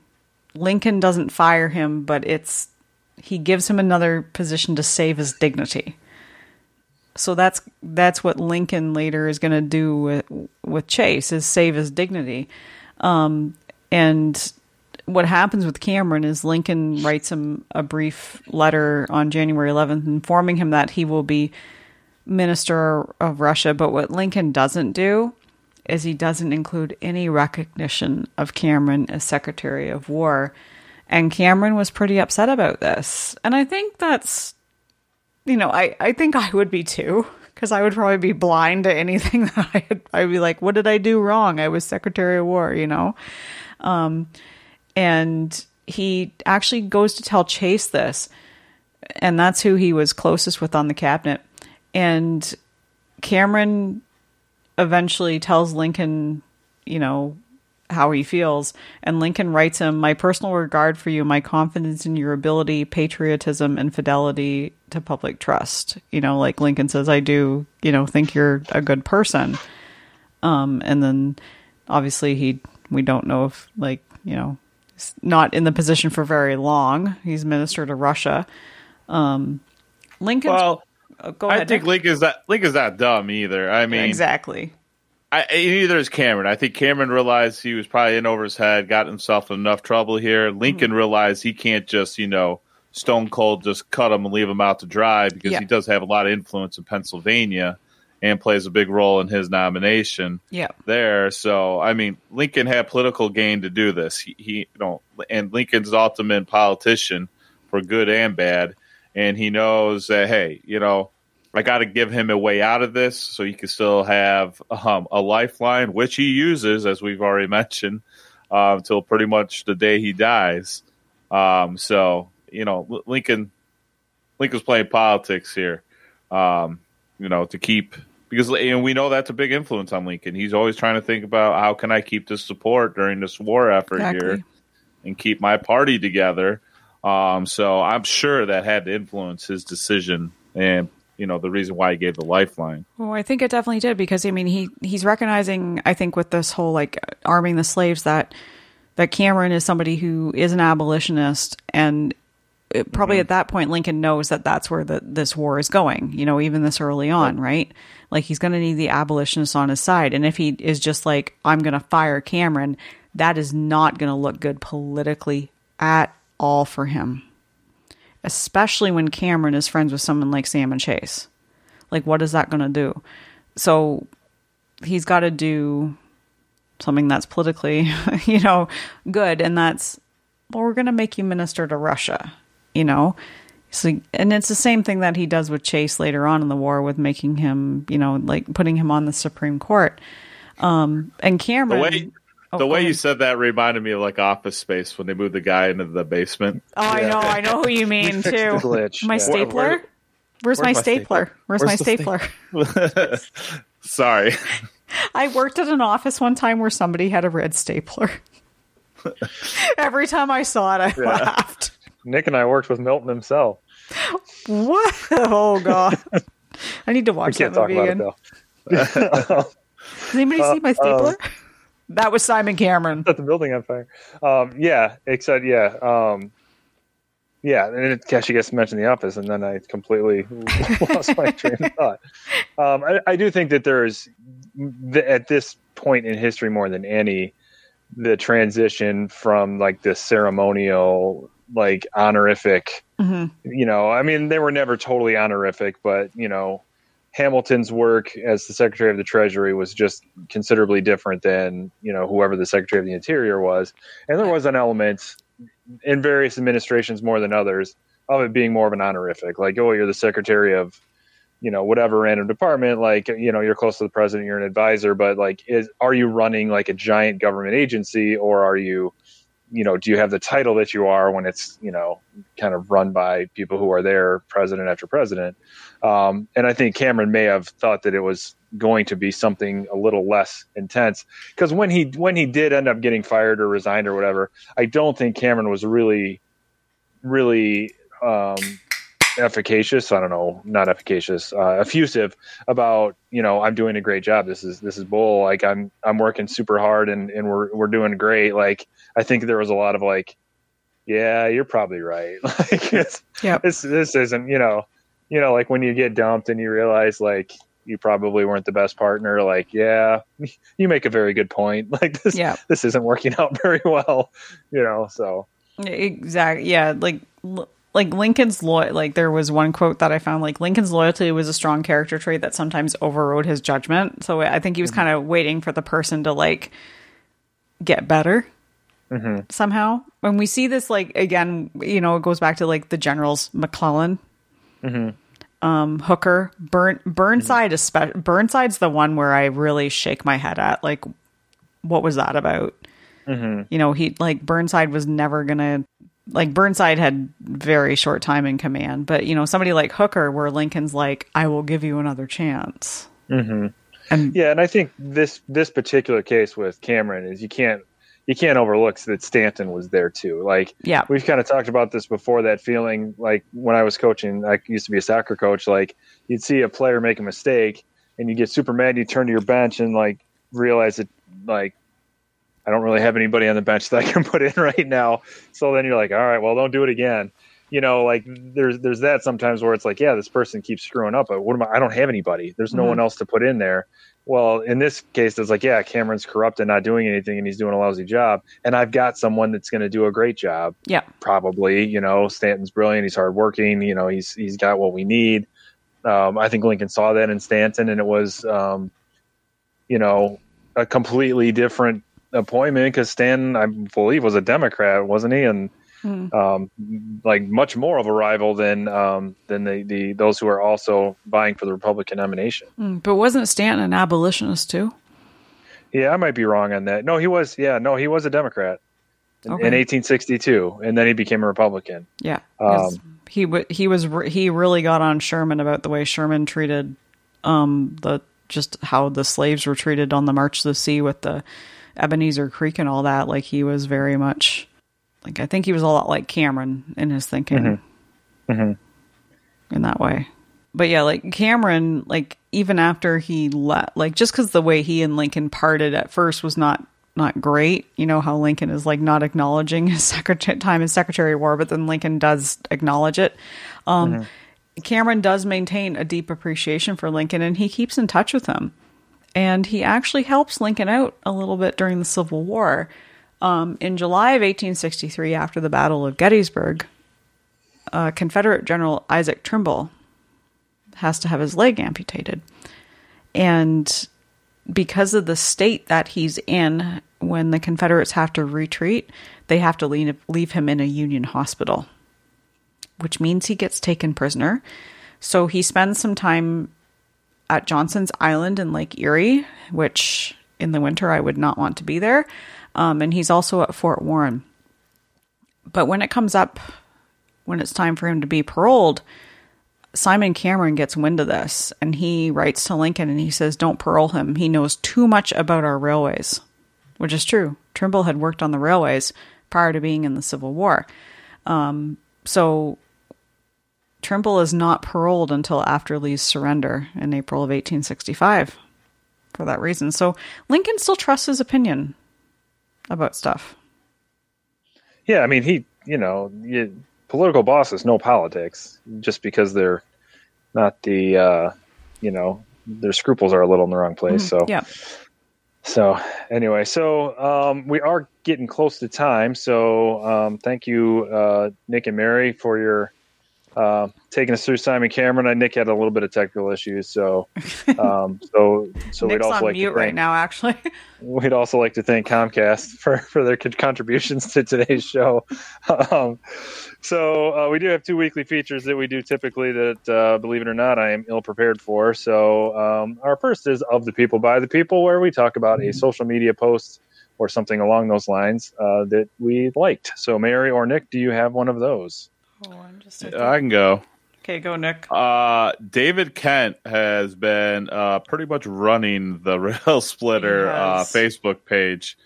Lincoln doesn't fire him, but it's he gives him another position to save his dignity. So that's that's what Lincoln later is going to do with with Chase is save his dignity. Um, and what happens with Cameron is Lincoln writes him a brief letter on January 11th informing him that he will be minister of Russia. But what Lincoln doesn't do is he doesn't include any recognition of Cameron as Secretary of War. And Cameron was pretty upset about this. And I think that's, you know, I, I think I would be too, because I would probably be blind to anything that I had. I'd be like, what did I do wrong? I was Secretary of War, you know? Um, and he actually goes to tell Chase this, and that's who he was closest with on the cabinet. And Cameron eventually tells Lincoln, you know, how he feels. And Lincoln writes him, My personal regard for you, my confidence in your ability, patriotism, and fidelity to public trust. You know, like Lincoln says, I do, you know, think you're a good person. Um, and then obviously he, we don't know if, like, you know, he's not in the position for very long. He's minister to Russia. Um, Lincoln.
Well,
oh, go
I
ahead.
think
Nick.
Lincoln's not Lincoln's not dumb either. I mean,
exactly.
I, neither is Cameron. I think Cameron realized he was probably in over his head, got himself in enough trouble here. Lincoln hmm. realized he can't just, you know, stone cold just cut him and leave him out to dry because
Yeah.
he does have a lot of influence in Pennsylvania and plays a big role in his nomination
Yeah.
there. So, I mean, Lincoln had political gain to do this. He, he you know, and Lincoln's ultimate politician for good and bad, and he knows that hey, you know, I got to give him a way out of this so he can still have um, a lifeline, which he uses, as we've already mentioned, uh, until pretty much the day he dies. Um, so, you know, Lincoln, Lincoln's playing politics here, um, you know, to keep because and we know that's a big influence on Lincoln. He's always trying to think about how can I keep this support during this war effort
Exactly.
here and keep my party together. Um, so I'm sure that had to influence his decision and you know the reason why he gave the lifeline.
Well, I think it definitely did because I mean he he's recognizing I think with this whole like arming the slaves that that Cameron is somebody who is an abolitionist and it, probably at that point Lincoln knows that that's where the this war is going. You know, even this early on, right? Like he's going to need the abolitionists on his side, and if he is just like I'm going to fire Cameron, that is not going to look good politically at all for him. Especially when Cameron is friends with someone like Salmon Chase. Like, what is that going to do? So he's got to do something that's politically, you know, good. And that's, well, we're going to make you minister to Russia, you know? So, and it's the same thing that he does with Chase later on in the war with making him, you know, like putting him on the Supreme Court. Um, and
The
Cameron.
way
Oh,
the way you said that reminded me of like Office Space when they moved the guy into the basement.
Oh, I know, I know who you mean
fixed
too.
the glitch,
My
yeah.
stapler.
Where- where-
where's, my
where's my
stapler?
stapler?
Where's,
Where's
my
the
stapler?
Sorry.
I worked at an office one time where somebody had a red stapler. Every time I saw it, I laughed.
Nick and I worked with Milton himself.
What? Oh god! I need to
We
watch
can't
that
talk
movie
about it
again.
though.
Does anybody uh, see my um, stapler? That was Simon Cameron.
Set the building on fire. Um, yeah, except yeah, um, yeah. And it actually gets mentioned in the office, and then I completely lost my train of thought. Um, I, I do think that there's th- at this point in history more than any the transition from like the ceremonial like honorific you know i mean they were never totally honorific but you know hamilton's work as the secretary of the treasury was just considerably different than you know whoever the secretary of the interior was. And there was an element in various administrations more than others of it being more of an honorific like oh you're the secretary of you know whatever random department like you know you're close to the president you're an advisor but like is are you running like a giant government agency or are you you know do you have the title that you are when it's you know kind of run by people who are there president after president? Um, and i think cameron may have thought that it was going to be something a little less intense because when he when he did end up getting fired or resigned or whatever i don't think cameron was really really um, efficacious. I don't know, not efficacious, uh, effusive about you know I'm doing a great job. This is this is bull. Like I'm I'm working super hard and and we're we're doing great. Like I think there was a lot of like, yeah, you're probably right. like it's,
Yep.
this this isn't you know. you know, like when you get dumped and you realize like you probably weren't the best partner. Like, yeah, you make a very good point. Like this,
Yeah.
this isn't working out very well. You know, so
Exactly. Yeah. Like, l- like Lincoln's loy. Like there was one quote that I found. Like Lincoln's loyalty was a strong character trait that sometimes overrode his judgment. So I think he was mm-hmm. kind of waiting for the person to like get better mm-hmm. somehow. When we see this, like again, you know, it goes back to like the generals McClellan, mm-hmm. um, Hooker, Burn Burnside. Espe- Burnside's the one where I really shake my head at. Like, what was that about? you know he like burnside was never gonna like burnside had very short time in command but you know somebody like hooker where lincoln's like i will give you another chance mm-hmm. and
yeah, and I think this this particular case with Cameron is you can't you can't overlook that Stanton was there too. Like,
Yeah.
we've kind of talked about this before. That feeling, like when I was coaching, I used to be a soccer coach. Like, you'd see a player make a mistake, and you get super mad. You turn to your bench and like realize that like I don't really have anybody on the bench that I can put in right now. So then you're like, all right, well, don't do it again. You know, like there's there's that sometimes where it's like, yeah, this person keeps screwing up, but what am I? I don't have anybody. There's no one else to put in there. Well, in this case, it's like, yeah, Cameron's corrupt and not doing anything, and he's doing a lousy job, and I've got someone that's going to do a great job.
yeah
Probably, you know, Stanton's brilliant. He's hardworking. You know, he's he's got what we need. Um, I think Lincoln saw that in Stanton, and it was, um, you know, a completely different appointment because Stanton, I believe, was a Democrat, wasn't he? And um, like much more of a rival than um, than the, the those who are also vying for the Republican nomination.
Mm, but wasn't stanton an abolitionist too
Yeah, I might be wrong on that. No, he was. Yeah, no, he was a Democrat in,
Okay.
in 1862, and then he became a Republican.
yeah 'cause he w- he was re- he really got on sherman about the way sherman treated um the just how the slaves were treated on the march to the sea with the ebenezer creek and all that like he was very much like i think he was a lot like cameron in his thinking mm-hmm. Mm-hmm. in that way. But yeah like cameron like even after he left like just because the way he and lincoln parted at first was not not great. You know how lincoln is like not acknowledging his secretary time as secretary of war but then lincoln does acknowledge it. Um mm-hmm. cameron does maintain a deep appreciation for lincoln and he keeps in touch with him and he actually helps lincoln out a little bit during the civil war um, in july of 1863 after the battle of gettysburg uh, confederate general isaac trimble has to have his leg amputated. And because of the state that he's in, when the Confederates have to retreat, they have to leave, leave him in a Union hospital, which means he gets taken prisoner. So he spends some time at Johnson's Island in Lake Erie, which in the winter I would not want to be there. Um, and he's also at Fort Warren. But when it comes up, when it's time for him to be paroled, Simon Cameron gets wind of this and he writes to Lincoln and he says, Don't parole him. He knows too much about our railways, which is true. Trimble had worked on the railways prior to being in the Civil War. Um, so Trimble is not paroled until after Lee's surrender in April of 1865 for that reason. So Lincoln still trusts his opinion about stuff.
Yeah, I mean, he, you know, you, political bosses know politics just because they're not the, uh, you know, their scruples are a little in the wrong place. So,
Yeah.
So anyway, so um, we are getting close to time. So um, thank you, uh, Nick and Mary, for your uh, taking us through Simon Cameron. I Nick had a little bit of technical issues, so um, so so we'd also like to
right
thank,
now, actually.
We'd also like to thank Comcast for, for their contributions to today's show. Um, so uh, we do have two weekly features that we do typically that, uh, believe it or not, I am ill prepared for. So um, our first is of the people by the people, where we talk about a social media post or something along those lines uh, that we liked. So Mary or Nick, do you have one of those?
Oh, I'm just
I can go.
okay, go, Nick.
Uh, David Kent has been uh, pretty much running the Rail Splitter uh. Facebook page.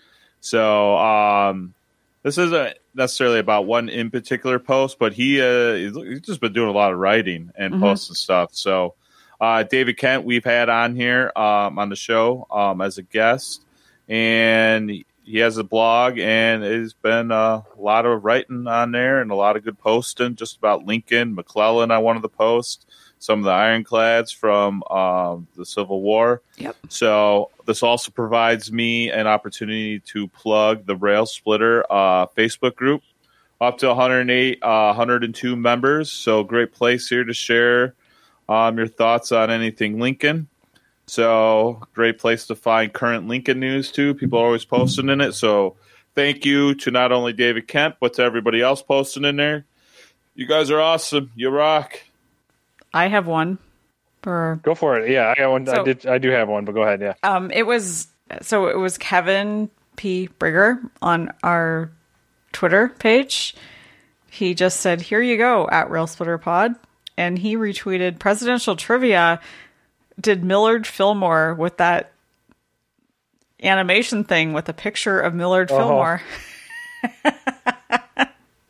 So um, this isn't necessarily about one in particular post, but he uh, he's he's just been doing a lot of writing and
Mm-hmm.
posts and stuff. So uh, David Kent, we've had on here um, on the show um, as a guest, and he has a blog, and it's been uh, a lot of writing on there and a lot of good posting just about Lincoln, McClellan on one of the posts. some of the ironclads from um, the Civil War.
Yep.
So this also provides me an opportunity to plug the Rail Splitter uh, Facebook group, up to 108, uh, 102 members. So great place here to share um, your thoughts on anything Lincoln. So great place to find current Lincoln news too. People are always posting in it. So thank you to not only David Kent but to everybody else posting in there. You guys are awesome. You rock.
I have one for
Go for it. Yeah, I got one. I did. I do have one, but go ahead. Yeah.
um it was so it was Kevin P. Brigger on our Twitter page. He just said, Here you go at Rail Splitter Pod. And he retweeted presidential trivia. Did Millard Fillmore with that animation thing with a picture of Millard
Oh.
Fillmore?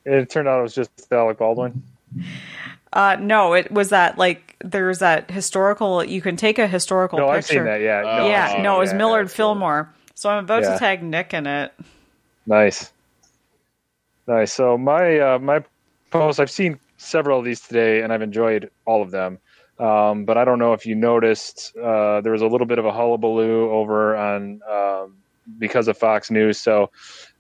It turned out it was just Alec Baldwin.
Uh, no, it was that like there's that historical. You can take a historical
No,
picture.
I've seen that. Yeah. no,
yeah, no, it was
yeah,
Millard. Fillmore. So I'm about
Yeah.
to tag Nick in it.
Nice. Nice. So my uh, my post, I've seen several of these today, and I've enjoyed all of them. Um, but I don't know if you noticed, uh, there was a little bit of a hullabaloo over on um, because of Fox News. So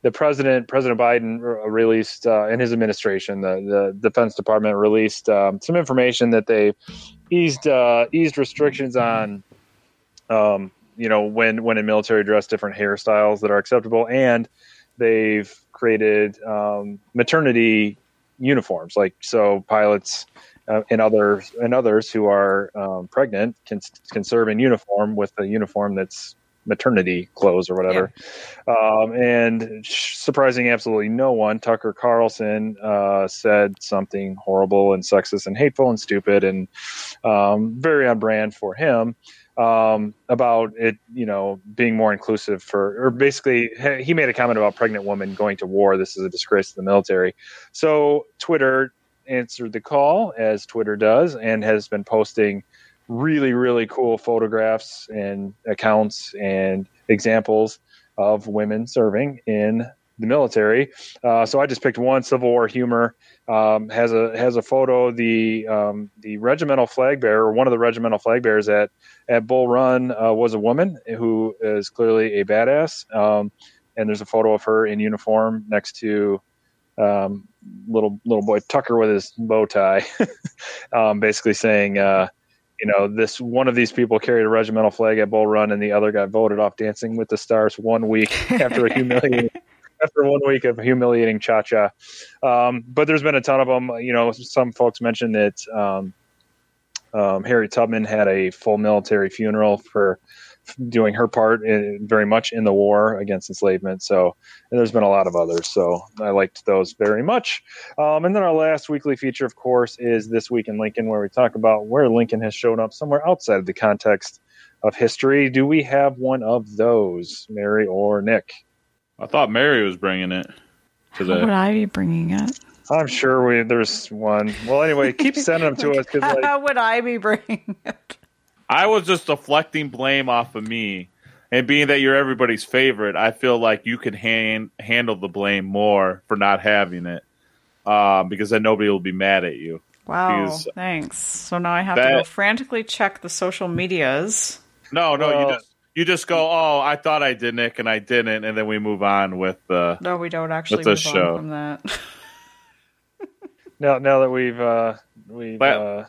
the president, President Biden, re- released uh, in his administration, the the Defense Department released um, some information that they eased uh, eased restrictions on. Um, you know when when in military dress, different hairstyles that are acceptable, and they've created um, maternity uniforms like so pilots uh, and others and others who are um, pregnant can can serve in uniform with a uniform that's maternity clothes or whatever um, and surprising absolutely no one tucker carlson uh, said something horrible and sexist and hateful and stupid and um, very on brand for him um, about it, you know, being more inclusive for, or basically, he- he made a comment about pregnant women going to war. This is a disgrace to the military. So Twitter answered the call, as Twitter does, and has been posting really, really cool photographs and accounts and examples of women serving in the military. Uh, so I just picked one Civil War humor. Um, has a has a photo. The um, the regimental flag bearer, one of the regimental flag bearers at at Bull Run uh, was a woman who is clearly a badass. Um, and there's a photo of her in uniform next to um, little little boy Tucker with his bow tie, um, basically saying, uh, you know, this one of these people carried a regimental flag at Bull Run, and the other got voted off Dancing with the Stars one week after a humiliating. After one week of humiliating cha cha, um, but there's been a ton of them. You know, some folks mentioned that um, um, Harriet Tubman had a full military funeral for doing her part in, very much in the war against enslavement. So and there's been a lot of others. So I liked those very much. Um, and then our last weekly feature, of course, is This Week in Lincoln, where we talk about where Lincoln has shown up somewhere outside of the context of history. Do we have one of those, Mary or Nick?
I thought Mary was bringing it
How would. I be bringing it?
I'm sure we there's one. Well, anyway, keep sending them to us because like,
How would I be bringing it?
I was just deflecting blame off of me. And being that you're everybody's favorite, I feel like you can hand, handle the blame more for not having it. Um, because then nobody will be mad at you.
Wow,
Because
thanks. So now I have to go frantically check the social medias.
No, no,
Well-
you just you just go, oh, I thought I did, Nick, and I didn't, and then we move on with the.
No, we don't actually
With
move
this
on
show.
from that.
now now that we've uh, we've
But-
uh,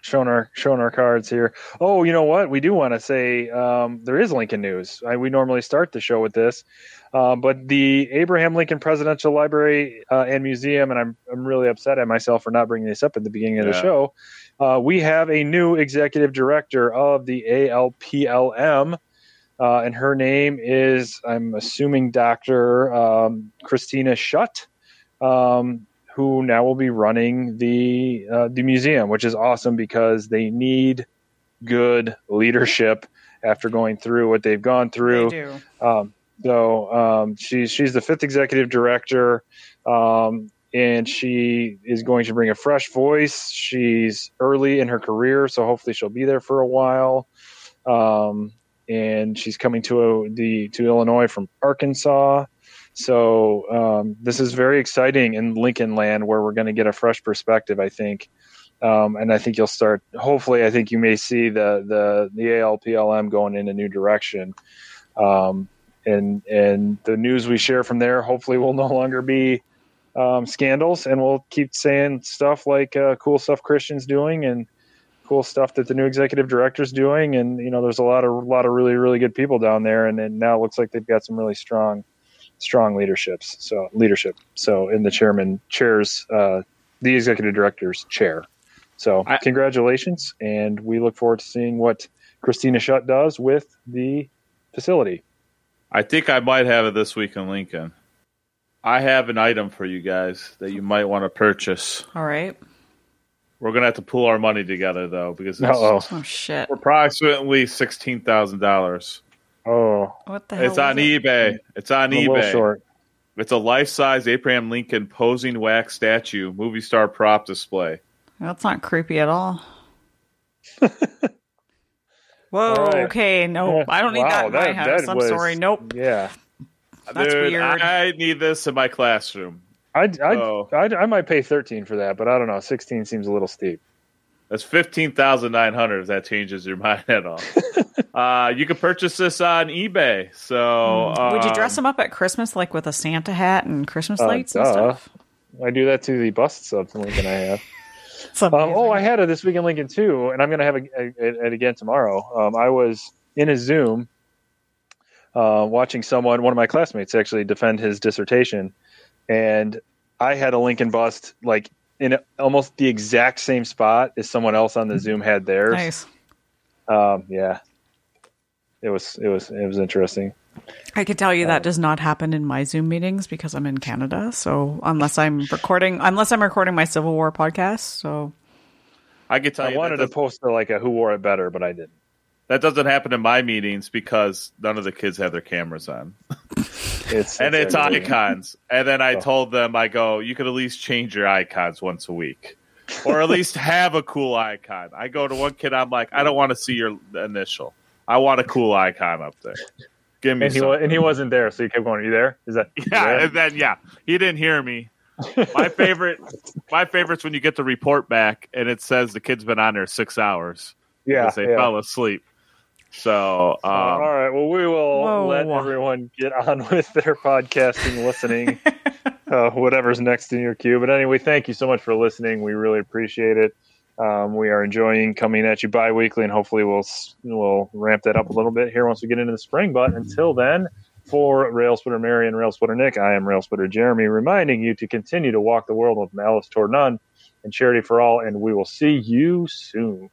shown our shown our cards here. Oh, you know what? We do want to say um, there is Lincoln news. I, we normally start the show with this, uh, but the Abraham Lincoln Presidential Library uh, and Museum, and I'm I'm really upset at myself for not bringing this up at the beginning of the show. Uh, we have a new executive director of the ALPLM. Uh, and her name is, I'm assuming, Dr. Um, Christina Shutt, um, who now will be running the uh, the museum, which is awesome because they need good leadership after going through what they've gone
they
through.
do.
Um, so um, she's she's the fifth executive director, um, and she is going to bring a fresh voice. She's early in her career, so hopefully she'll be there for a while. Um, and she's coming to the to Illinois from Arkansas. So um, this is very exciting in Lincoln Land, where we're going to get a fresh perspective, I think, Um, and I think you'll start. Hopefully, I think you may see the the the ALPLM going in a new direction. Um, and and the news we share from there, hopefully, will no longer be um, scandals, and we'll keep saying stuff like uh, cool stuff Christian's doing and cool stuff that the new executive director's doing. And you know, there's a lot of a lot of really really good people down there, and, and now it looks like they've got some really strong strong leaderships. So leadership. So in the chairman chairs, uh, the executive director's chair. So
I-
congratulations, and we look forward to seeing what Christina Shutt does with the facility.
I think I might have it this week in Lincoln. I have an item for you guys that you might want to purchase.
All right.
We're gonna have to pull our money together though, because it's
Uh-oh.
Oh shit.
approximately sixteen thousand dollars.
Oh,
What the hell?
It's on
it?
eBay. It's on
a little
eBay.
short.
It's a life-size Abraham Lincoln posing wax statue, movie star prop display.
That's not creepy at all. Whoa.
All right.
Okay. No, I don't need that in my house. I'm
was-
sorry. Nope.
Yeah,
That's
Dude,
weird.
I need this in my classroom.
I'd, I'd,
Oh.
I'd, I might pay thirteen for that, but I don't know. Sixteen seems a little steep.
That's fifteen thousand nine hundred. If that changes your mind at all, uh, you can purchase this on eBay. So,
Hmm. Would you
um,
dress them up at Christmas like with a Santa hat and Christmas
Uh,
lights and stuff?
I do that to the busts of in Lincoln I have. Um, oh, I had it this week in Lincoln too, and I'm going to have it again tomorrow. Um, I was in a Zoom uh, watching someone, one of my classmates, actually defend his dissertation, and I had a Lincoln bust like in almost the exact same spot as someone else on the mm-hmm. Zoom had theirs.
nice.
Um, yeah, it was it was it was interesting.
I could tell you that uh, does not happen in my Zoom meetings because I'm in Canada. So unless I'm recording, unless I'm recording my Civil War podcast, so
I could tell
I
you
wanted to post a, like a who wore it better, but I didn't.
that doesn't happen in my meetings because none of the kids have their cameras on,
It's
and it's
aggravating.
icons. And then I
Oh.
told them, I go, you could at least change your icons once a week. Or at least have a cool icon. I go to one kid, I'm like, I don't want to see your initial. I want a cool icon up there. Give me
And he wa-
something.
and he wasn't there, so you kept going. Are you there? Is that
Yeah,
there?"
and then yeah, he didn't hear me. My favorite, my favorite's when you get the report back and it says the kid's been on there six hours
yeah,
they
yeah.
fell asleep. So, um,
All right. Well, we will
Whoa.
let everyone get on with their podcasting, listening, uh, whatever's next in your queue. But anyway, thank you so much for listening. We really appreciate it. Um, we are enjoying coming at you bi-weekly, and hopefully we'll we'll ramp that up a little bit here once we get into the spring. But until then, for Rail Splitter Mary and Rail Splitter Nick, I am Rail Splitter Jeremy, reminding you to continue to walk the world with malice toward none and charity for all. And we will see you soon.